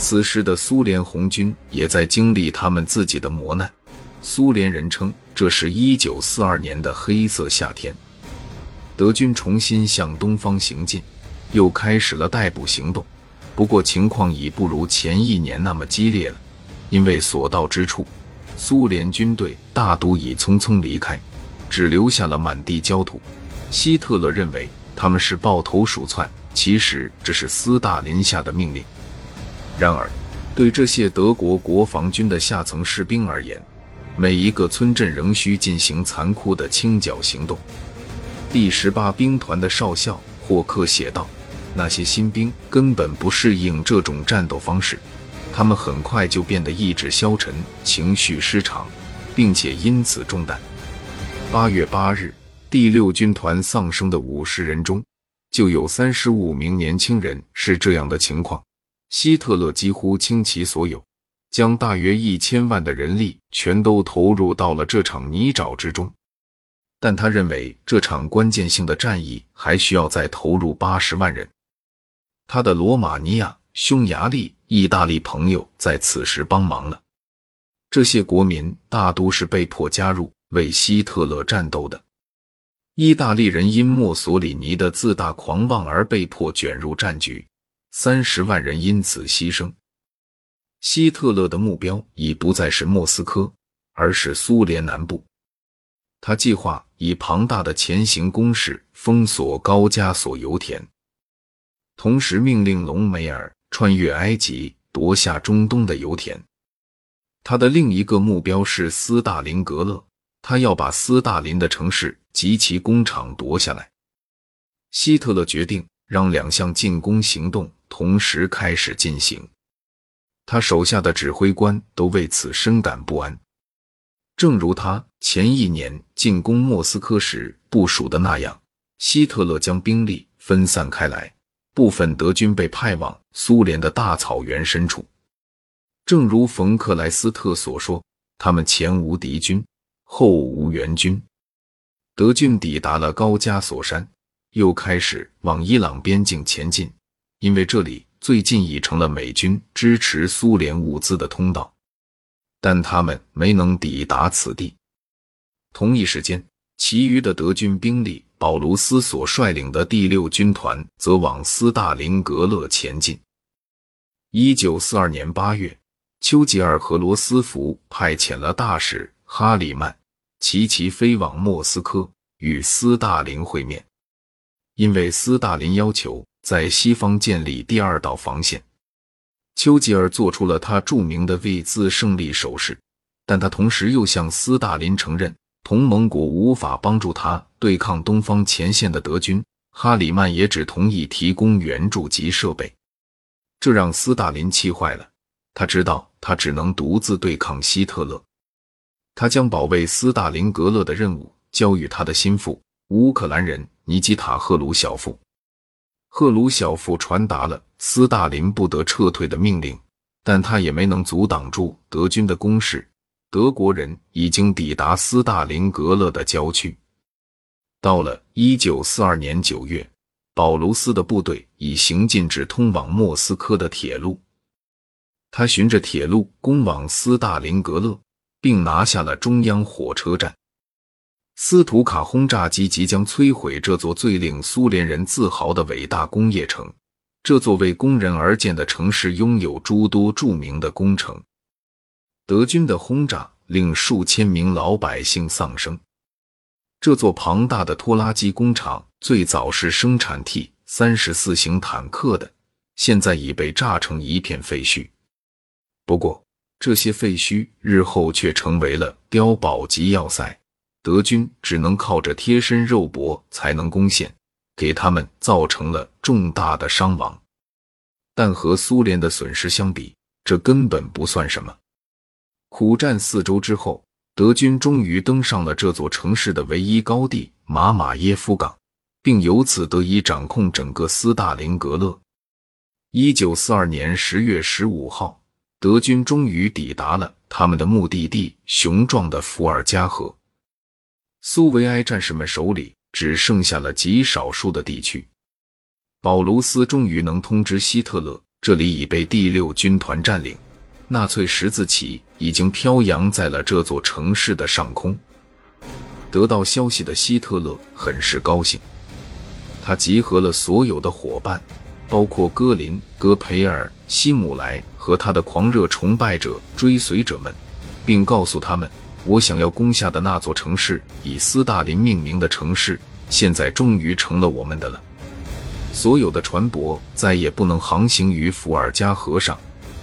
此时的苏联红军也在经历他们自己的磨难。苏联人称这是一九四二年的黑色夏天。德军重新向东方行进，又开始了逮捕行动。不过情况已不如前一年那么激烈了，因为所到之处，苏联军队大都已匆匆离开，只留下了满地焦土。希特勒认为他们是抱头鼠窜，其实这是斯大林下的命令。然而，对这些德国国防军的下层士兵而言，每一个村镇仍需进行残酷的清剿行动。第十八兵团的少校霍克写道：“那些新兵根本不适应这种战斗方式，他们很快就变得意志消沉、情绪失常，并且因此中弹。”八月八日，第六军团丧生的五十人中，就有三十五名年轻人是这样的情况。希特勒几乎倾其所有，将大约一千万的人力全都投入到了这场泥沼之中。但他认为这场关键性的战役还需要再投入八十万人。他的罗马尼亚、匈牙利、意大利朋友在此时帮忙了。这些国民大都是被迫加入为希特勒战斗的。意大利人因墨索里尼的自大狂妄而被迫卷入战局。三十万人因此牺牲。希特勒的目标已不再是莫斯科，而是苏联南部。他计划以庞大的前行攻势封锁高加索油田，同时命令隆美尔穿越埃及夺下中东的油田。他的另一个目标是斯大林格勒，他要把斯大林的城市及其工厂夺下来。希特勒决定让两项进攻行动。同时开始进行，他手下的指挥官都为此深感不安。正如他前一年进攻莫斯科时部署的那样，希特勒将兵力分散开来，部分德军被派往苏联的大草原深处。正如冯克莱斯特所说：“他们前无敌军，后无援军。”德军抵达了高加索山，又开始往伊朗边境前进。因为这里最近已成了美军支持苏联物资的通道，但他们没能抵达此地。同一时间，其余的德军兵力，保卢斯所率领的第六军团则往斯大林格勒前进。一九四二年八月，丘吉尔和罗斯福派遣了大使哈里曼，齐齐飞往莫斯科与斯大林会面，因为斯大林要求。在西方建立第二道防线，丘吉尔做出了他著名的 V 字胜利手势，但他同时又向斯大林承认同盟国无法帮助他对抗东方前线的德军。哈里曼也只同意提供援助及设备，这让斯大林气坏了。他知道他只能独自对抗希特勒，他将保卫斯大林格勒的任务交予他的心腹乌克兰人尼基塔·赫鲁晓夫。赫鲁晓夫传达了斯大林不得撤退的命令，但他也没能阻挡住德军的攻势。德国人已经抵达斯大林格勒的郊区。到了一九四二年九月，保卢斯的部队已行进至通往莫斯科的铁路。他循着铁路攻往斯大林格勒，并拿下了中央火车站。斯图卡轰炸机即将摧毁这座最令苏联人自豪的伟大工业城。这座为工人而建的城市拥有诸多著名的工程。德军的轰炸令数千名老百姓丧生。这座庞大的拖拉机工厂最早是生产 T 三十四型坦克的，现在已被炸成一片废墟。不过，这些废墟日后却成为了碉堡级要塞。德军只能靠着贴身肉搏才能攻陷，给他们造成了重大的伤亡。但和苏联的损失相比，这根本不算什么。苦战四周之后，德军终于登上了这座城市的唯一高地马马耶夫港，并由此得以掌控整个斯大林格勒。一九四二年十月十五号，德军终于抵达了他们的目的地——雄壮的伏尔加河。苏维埃战士们手里只剩下了极少数的地区。保卢斯终于能通知希特勒这里已被第六军团占领，纳粹十字旗已经飘扬在了这座城市的上空。得到消息的希特勒很是高兴，他集合了所有的伙伴，包括戈林、戈培尔、希姆莱和他的狂热崇拜者、追随者们，并告诉他们：“我想要攻下的那座城市，以斯大林命名的城市，现在终于成了我们的了。所有的船舶再也不能航行于伏尔加河上，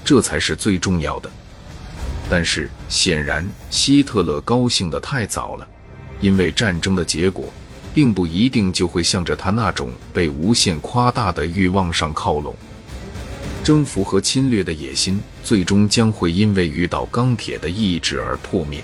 这才是最重要的。”但是，显然希特勒高兴得太早了。因为战争的结果，并不一定就会向着他那种被无限夸大的欲望上靠拢。征服和侵略的野心，最终将会因为遇到钢铁的意志而破灭。